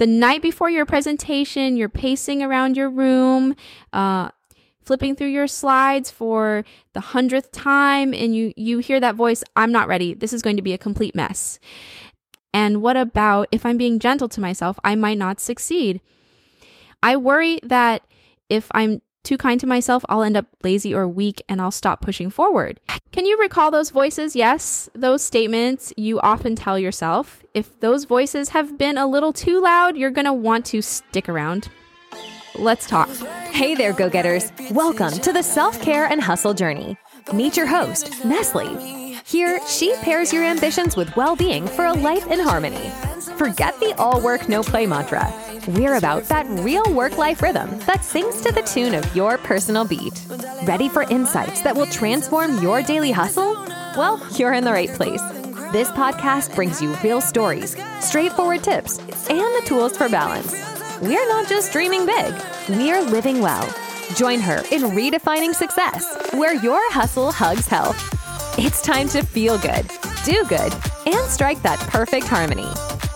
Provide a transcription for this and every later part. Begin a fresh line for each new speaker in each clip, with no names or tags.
the night before your presentation, you're pacing around your room, uh, flipping through your slides for the hundredth time, and you, you hear that voice, I'm not ready. This is going to be a complete mess. And what about if I'm being gentle to myself, I might not succeed? I worry that if I'm too kind to myself, I'll end up lazy or weak and I'll stop pushing forward. Can you recall those voices? Yes, those statements you often tell yourself. If those voices have been a little too loud, you're going to want to stick around. Let's talk.
Hey there, go getters. Welcome to the self care and hustle journey. Meet your host, Neslie. Here, she pairs your ambitions with well being for a life in harmony. Forget the all work, no play mantra. We're about that real work life rhythm that sings to the tune of your personal beat. Ready for insights that will transform your daily hustle? Well, you're in the right place. This podcast brings you real stories, straightforward tips, and the tools for balance. We're not just dreaming big, we're living well. Join her in redefining success, where your hustle hugs health. It's time to feel good, do good, and strike that perfect harmony.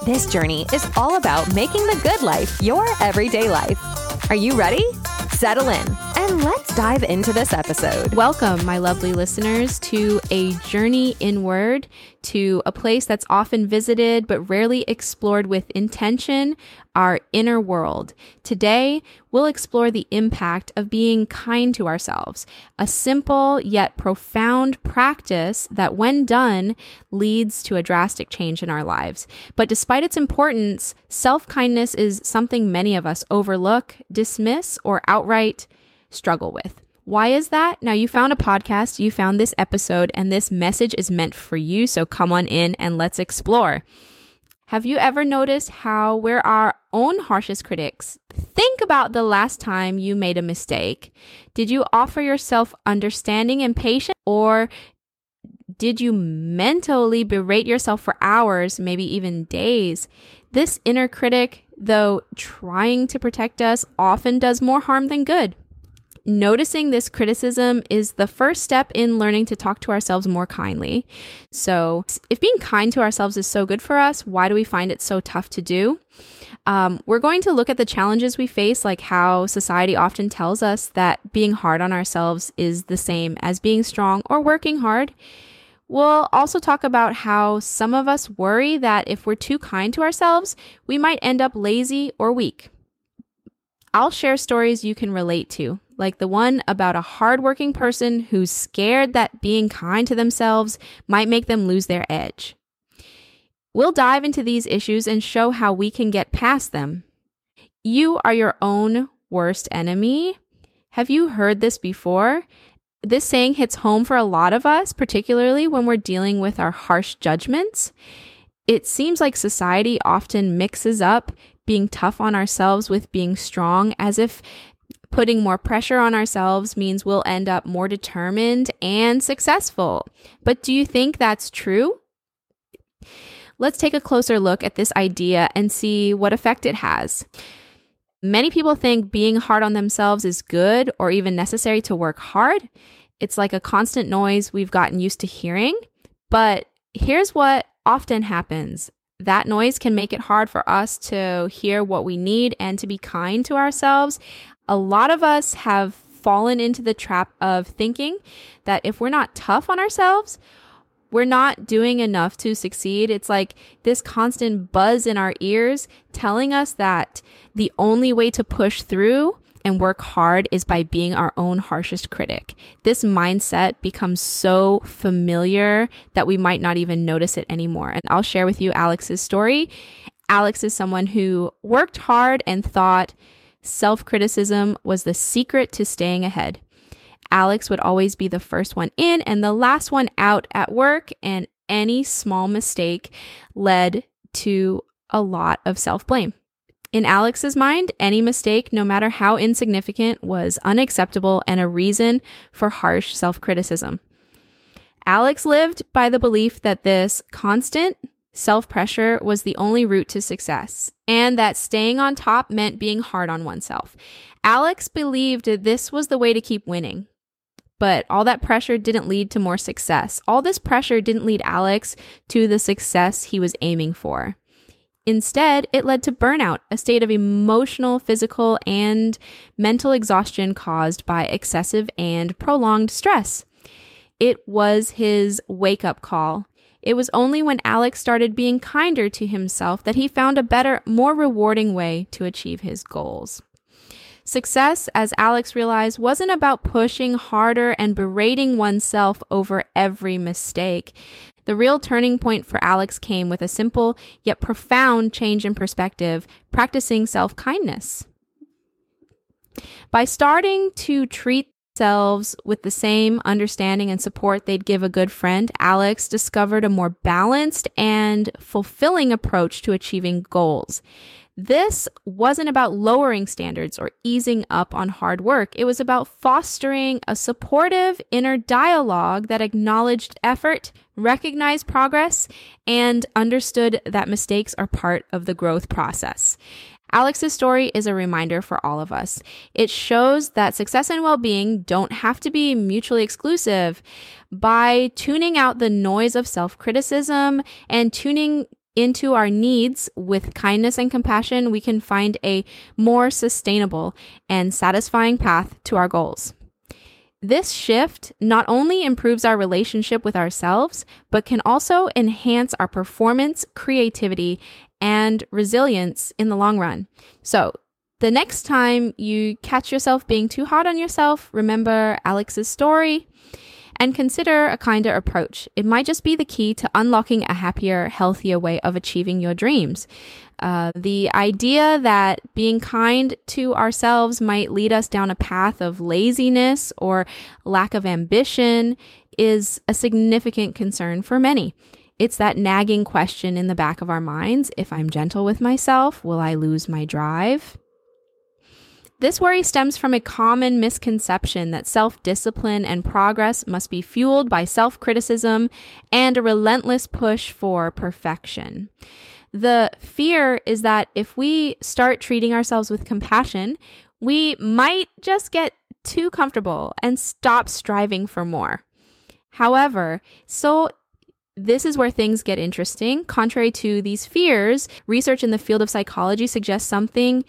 This journey is all about making the good life your everyday life. Are you ready? Settle in and let's dive into this episode.
Welcome, my lovely listeners, to a journey inward, to a place that's often visited but rarely explored with intention, our inner world. Today, we'll explore the impact of being kind to ourselves, a simple yet profound practice that, when done, leads to a drastic change in our lives. But despite its importance, self kindness is something many of us overlook, dismiss, or outright struggle with. Why is that? Now, you found a podcast, you found this episode, and this message is meant for you. So come on in and let's explore. Have you ever noticed how we're our own harshest critics? Think about the last time you made a mistake. Did you offer yourself understanding and patience, or did you mentally berate yourself for hours, maybe even days? This inner critic, though trying to protect us, often does more harm than good noticing this criticism is the first step in learning to talk to ourselves more kindly. So, if being kind to ourselves is so good for us, why do we find it so tough to do? Um, we're going to look at the challenges we face, like how society often tells us that being hard on ourselves is the same as being strong or working hard. We'll also talk about how some of us worry that if we're too kind to ourselves, we might end up lazy or weak. I'll share stories you can relate to, like the one about a hardworking person who's scared that being kind to themselves might make them lose their edge. We'll dive into these issues and show how we can get past them. You are your own worst enemy. Have you heard this before? This saying hits home for a lot of us, particularly when we're dealing with our harsh judgments. It seems like society often mixes up being tough on ourselves with being strong as if putting more pressure on ourselves means we'll end up more determined and successful. But do you think that's true? Let's take a closer look at this idea and see what effect it has. Many people think being hard on themselves is good or even necessary to work hard. It's like a constant noise we've gotten used to hearing. But here's what often happens that noise can make it hard for us to hear what we need and to be kind to ourselves. A lot of us have fallen into the trap of thinking that if we're not tough on ourselves, we're not doing enough to succeed. It's like this constant buzz in our ears telling us that the only way to push through and work hard is by being our own harshest critic. This mindset becomes so familiar that we might not even notice it anymore. And I'll share with you Alex's story. Alex is someone who worked hard and thought self criticism was the secret to staying ahead. Alex would always be the first one in and the last one out at work, and any small mistake led to a lot of self blame. In Alex's mind, any mistake, no matter how insignificant, was unacceptable and a reason for harsh self criticism. Alex lived by the belief that this constant self pressure was the only route to success, and that staying on top meant being hard on oneself. Alex believed this was the way to keep winning. But all that pressure didn't lead to more success. All this pressure didn't lead Alex to the success he was aiming for. Instead, it led to burnout, a state of emotional, physical, and mental exhaustion caused by excessive and prolonged stress. It was his wake up call. It was only when Alex started being kinder to himself that he found a better, more rewarding way to achieve his goals. Success, as Alex realized, wasn't about pushing harder and berating oneself over every mistake. The real turning point for Alex came with a simple yet profound change in perspective, practicing self kindness. By starting to treat themselves with the same understanding and support they'd give a good friend, Alex discovered a more balanced and fulfilling approach to achieving goals. This wasn't about lowering standards or easing up on hard work. It was about fostering a supportive inner dialogue that acknowledged effort, recognized progress, and understood that mistakes are part of the growth process. Alex's story is a reminder for all of us. It shows that success and well being don't have to be mutually exclusive. By tuning out the noise of self criticism and tuning into our needs with kindness and compassion, we can find a more sustainable and satisfying path to our goals. This shift not only improves our relationship with ourselves, but can also enhance our performance, creativity, and resilience in the long run. So, the next time you catch yourself being too hard on yourself, remember Alex's story and consider a kinder approach. It might just be the key to unlocking a happier, healthier way of achieving your dreams. Uh, the idea that being kind to ourselves might lead us down a path of laziness or lack of ambition is a significant concern for many. It's that nagging question in the back of our minds if I'm gentle with myself, will I lose my drive? This worry stems from a common misconception that self discipline and progress must be fueled by self criticism and a relentless push for perfection. The fear is that if we start treating ourselves with compassion, we might just get too comfortable and stop striving for more. However, so this is where things get interesting. Contrary to these fears, research in the field of psychology suggests something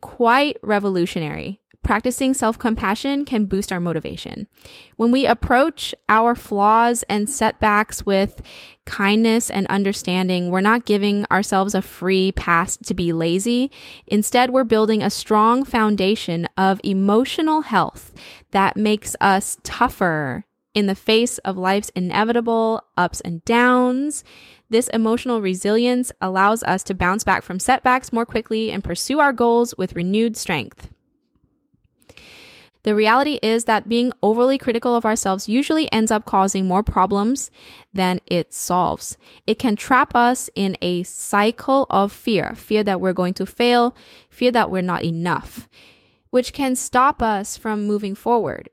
quite revolutionary. Practicing self compassion can boost our motivation. When we approach our flaws and setbacks with kindness and understanding, we're not giving ourselves a free pass to be lazy. Instead, we're building a strong foundation of emotional health that makes us tougher in the face of life's inevitable ups and downs. This emotional resilience allows us to bounce back from setbacks more quickly and pursue our goals with renewed strength. The reality is that being overly critical of ourselves usually ends up causing more problems than it solves. It can trap us in a cycle of fear fear that we're going to fail, fear that we're not enough, which can stop us from moving forward.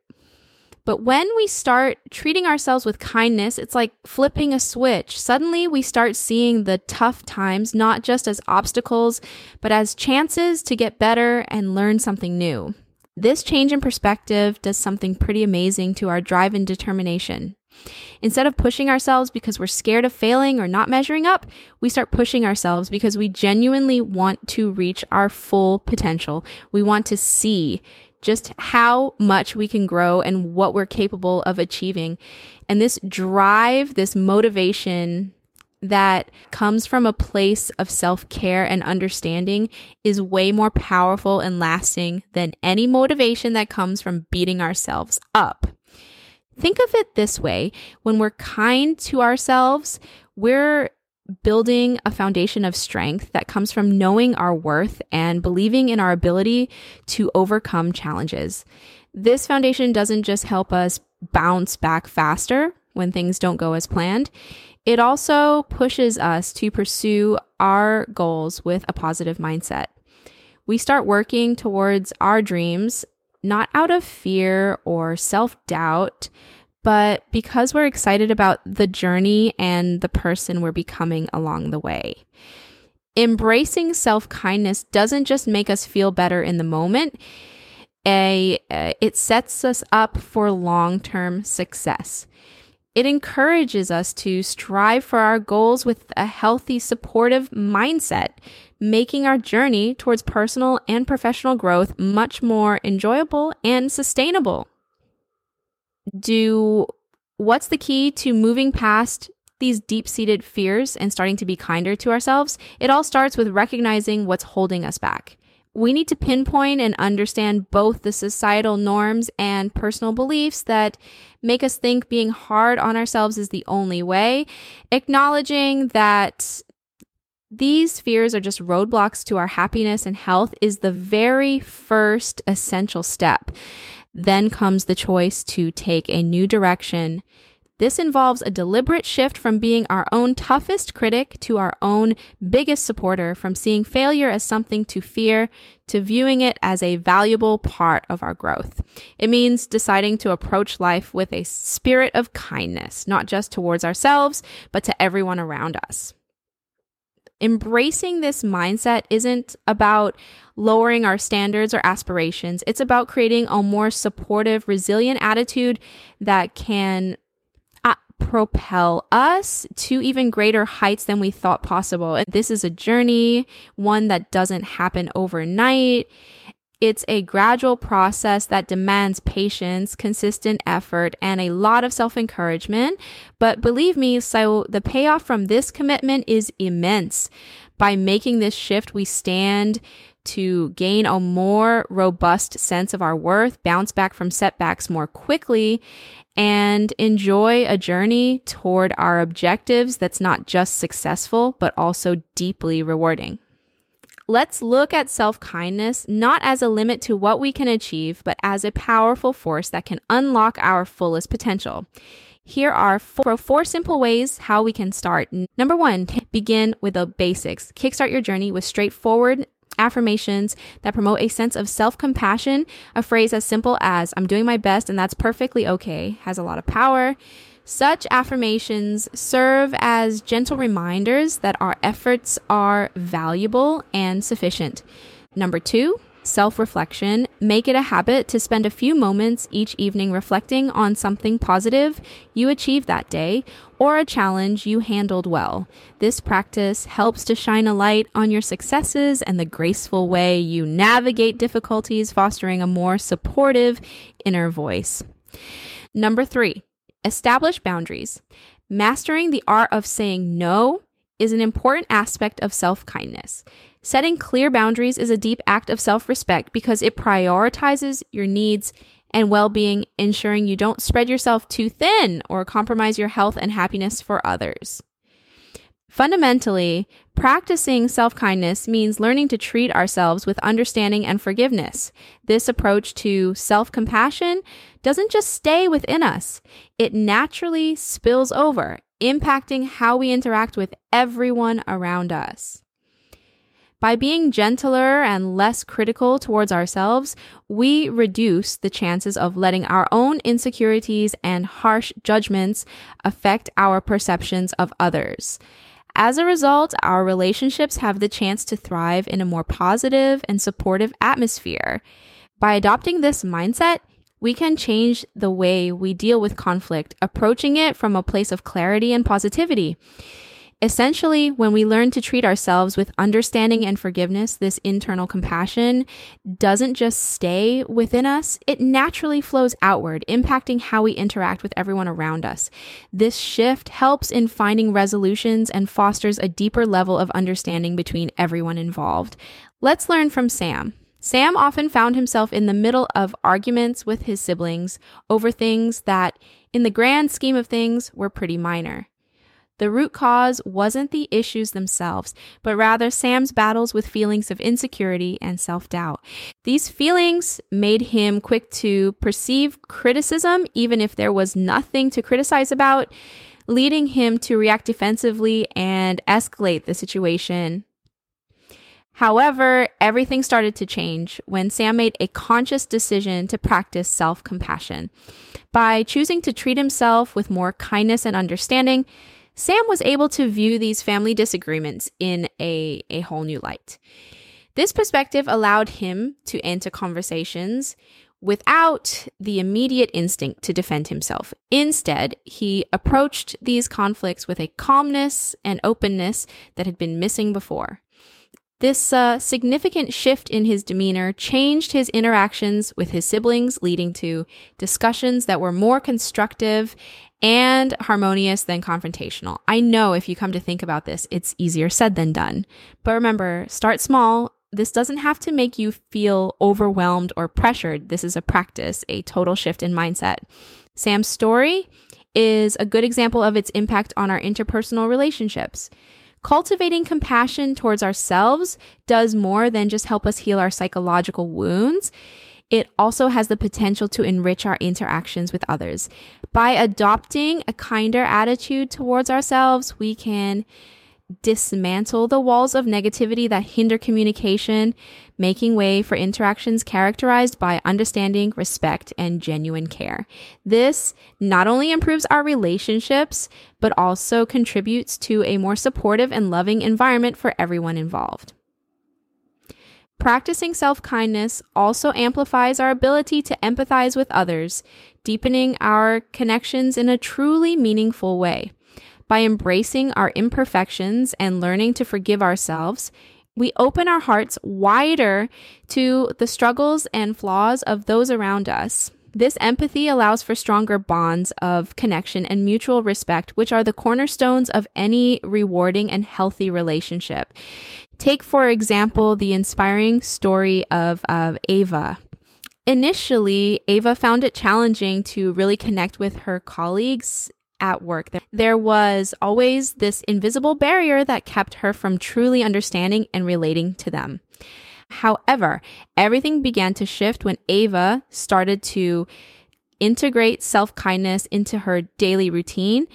But when we start treating ourselves with kindness, it's like flipping a switch. Suddenly we start seeing the tough times not just as obstacles, but as chances to get better and learn something new. This change in perspective does something pretty amazing to our drive and determination. Instead of pushing ourselves because we're scared of failing or not measuring up, we start pushing ourselves because we genuinely want to reach our full potential. We want to see just how much we can grow and what we're capable of achieving. And this drive, this motivation that comes from a place of self care and understanding is way more powerful and lasting than any motivation that comes from beating ourselves up. Think of it this way when we're kind to ourselves, we're building a foundation of strength that comes from knowing our worth and believing in our ability to overcome challenges. This foundation doesn't just help us bounce back faster when things don't go as planned. It also pushes us to pursue our goals with a positive mindset. We start working towards our dreams not out of fear or self doubt, but because we're excited about the journey and the person we're becoming along the way. Embracing self kindness doesn't just make us feel better in the moment, a, it sets us up for long term success. It encourages us to strive for our goals with a healthy, supportive mindset, making our journey towards personal and professional growth much more enjoyable and sustainable. Do what's the key to moving past these deep seated fears and starting to be kinder to ourselves? It all starts with recognizing what's holding us back we need to pinpoint and understand both the societal norms and personal beliefs that make us think being hard on ourselves is the only way, acknowledging that these fears are just roadblocks to our happiness and health is the very first essential step. Then comes the choice to take a new direction this involves a deliberate shift from being our own toughest critic to our own biggest supporter, from seeing failure as something to fear to viewing it as a valuable part of our growth. It means deciding to approach life with a spirit of kindness, not just towards ourselves, but to everyone around us. Embracing this mindset isn't about lowering our standards or aspirations. It's about creating a more supportive, resilient attitude that can uh, propel us to even greater heights than we thought possible. This is a journey, one that doesn't happen overnight. It's a gradual process that demands patience, consistent effort, and a lot of self encouragement. But believe me, so the payoff from this commitment is immense. By making this shift, we stand to gain a more robust sense of our worth, bounce back from setbacks more quickly, and enjoy a journey toward our objectives that's not just successful, but also deeply rewarding. Let's look at self kindness not as a limit to what we can achieve, but as a powerful force that can unlock our fullest potential. Here are four, four, simple ways how we can start. Number one, begin with the basics. Kickstart your journey with straightforward affirmations that promote a sense of self compassion. A phrase as simple as, I'm doing my best and that's perfectly okay, has a lot of power. Such affirmations serve as gentle reminders that our efforts are valuable and sufficient. Number two, self reflection, make it a habit to spend a few moments each evening reflecting on something positive you achieved that day or a challenge you handled well. This practice helps to shine a light on your successes and the graceful way you navigate difficulties, fostering a more supportive inner voice. Number three, establish boundaries. Mastering the art of saying no is an important aspect of self kindness. Setting clear boundaries is a deep act of self respect because it prioritizes your needs and well being, ensuring you don't spread yourself too thin or compromise your health and happiness for others. Fundamentally, practicing self kindness means learning to treat ourselves with understanding and forgiveness. This approach to self compassion doesn't just stay within us, it naturally spills over, impacting how we interact with everyone around us. By being gentler and less critical towards ourselves, we reduce the chances of letting our own insecurities and harsh judgments affect our perceptions of others. As a result, our relationships have the chance to thrive in a more positive and supportive atmosphere. By adopting this mindset, we can change the way we deal with conflict, approaching it from a place of clarity and positivity. Essentially, when we learn to treat ourselves with understanding and forgiveness, this internal compassion doesn't just stay within us, it naturally flows outward, impacting how we interact with everyone around us. This shift helps in finding resolutions and fosters a deeper level of understanding between everyone involved. Let's learn from Sam. Sam often found himself in the middle of arguments with his siblings over things that, in the grand scheme of things, were pretty minor. The root cause wasn't the issues themselves, but rather Sam's battles with feelings of insecurity and self doubt. These feelings made him quick to perceive criticism, even if there was nothing to criticize about, leading him to react defensively and escalate the situation. However, everything started to change when Sam made a conscious decision to practice self compassion. By choosing to treat himself with more kindness and understanding, Sam was able to view these family disagreements in a, a whole new light. This perspective allowed him to enter conversations without the immediate instinct to defend himself. Instead, he approached these conflicts with a calmness and openness that had been missing before. This uh, significant shift in his demeanor changed his interactions with his siblings, leading to discussions that were more constructive and harmonious than confrontational. I know if you come to think about this, it's easier said than done. But remember, start small. This doesn't have to make you feel overwhelmed or pressured. This is a practice, a total shift in mindset. Sam's story is a good example of its impact on our interpersonal relationships. Cultivating compassion towards ourselves does more than just help us heal our psychological wounds. It also has the potential to enrich our interactions with others. By adopting a kinder attitude towards ourselves, we can dismantle the walls of negativity that hinder communication, making way for interactions characterized by understanding, respect, and genuine care. This not only improves our relationships, but also contributes to a more supportive and loving environment for everyone involved. Practicing self kindness also amplifies our ability to empathize with others, deepening our connections in a truly meaningful way. By embracing our imperfections and learning to forgive ourselves, we open our hearts wider to the struggles and flaws of those around us. This empathy allows for stronger bonds of connection and mutual respect, which are the cornerstones of any rewarding and healthy relationship. Take, for example, the inspiring story of, of Ava. Initially, Ava found it challenging to really connect with her colleagues at work. There was always this invisible barrier that kept her from truly understanding and relating to them. However, everything began to shift when Ava started to integrate self kindness into her daily routine.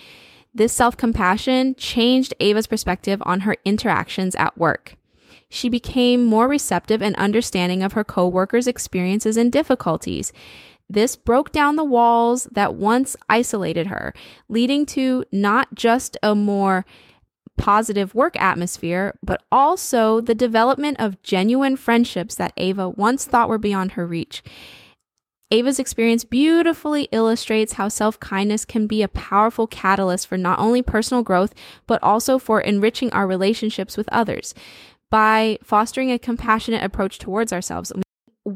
This self compassion changed Ava's perspective on her interactions at work. She became more receptive and understanding of her coworkers' experiences and difficulties. This broke down the walls that once isolated her, leading to not just a more positive work atmosphere, but also the development of genuine friendships that Ava once thought were beyond her reach. Ava's experience beautifully illustrates how self kindness can be a powerful catalyst for not only personal growth, but also for enriching our relationships with others. By fostering a compassionate approach towards ourselves,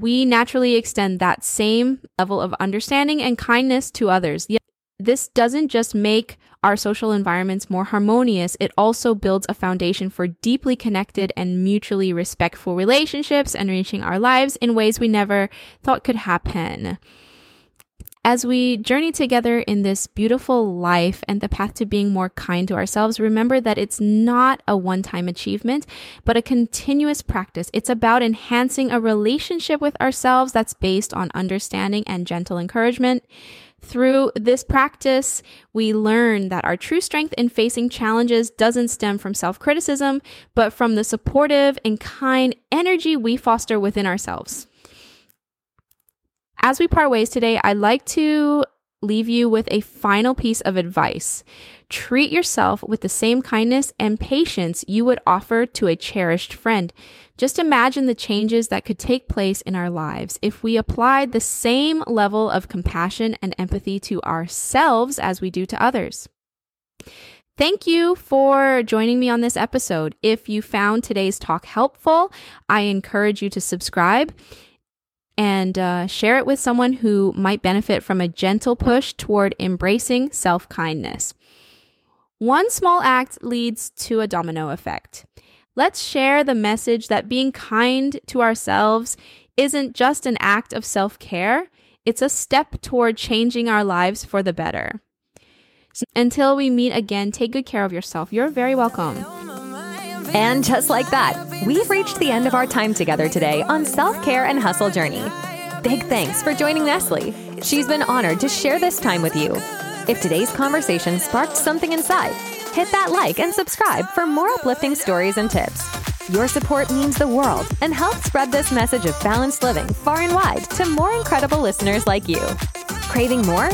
we naturally extend that same level of understanding and kindness to others. This doesn't just make our social environments more harmonious, it also builds a foundation for deeply connected and mutually respectful relationships and reaching our lives in ways we never thought could happen. As we journey together in this beautiful life and the path to being more kind to ourselves, remember that it's not a one time achievement, but a continuous practice. It's about enhancing a relationship with ourselves that's based on understanding and gentle encouragement. Through this practice, we learn that our true strength in facing challenges doesn't stem from self criticism, but from the supportive and kind energy we foster within ourselves. As we part ways today, I'd like to leave you with a final piece of advice. Treat yourself with the same kindness and patience you would offer to a cherished friend. Just imagine the changes that could take place in our lives if we applied the same level of compassion and empathy to ourselves as we do to others. Thank you for joining me on this episode. If you found today's talk helpful, I encourage you to subscribe and uh, share it with someone who might benefit from a gentle push toward embracing self kindness. One small act leads to a domino effect. Let's share the message that being kind to ourselves isn't just an act of self care, it's a step toward changing our lives for the better. Until we meet again, take good care of yourself. You're very welcome.
And just like that, we've reached the end of our time together today on Self Care and Hustle Journey. Big thanks for joining Neslie. She's been honored to share this time with you. If today's conversation sparked something inside, hit that like and subscribe for more uplifting stories and tips. Your support means the world and helps spread this message of balanced living far and wide to more incredible listeners like you. Craving more?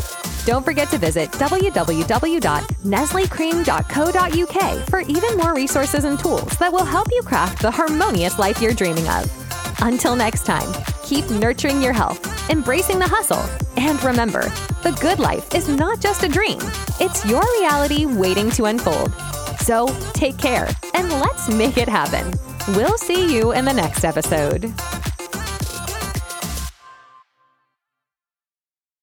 Don't forget to visit www.nestlecream.co.uk for even more resources and tools that will help you craft the harmonious life you're dreaming of. Until next time, keep nurturing your health, embracing the hustle, and remember the good life is not just a dream, it's your reality waiting to unfold. So take care and let's make it happen. We'll see you in the next episode.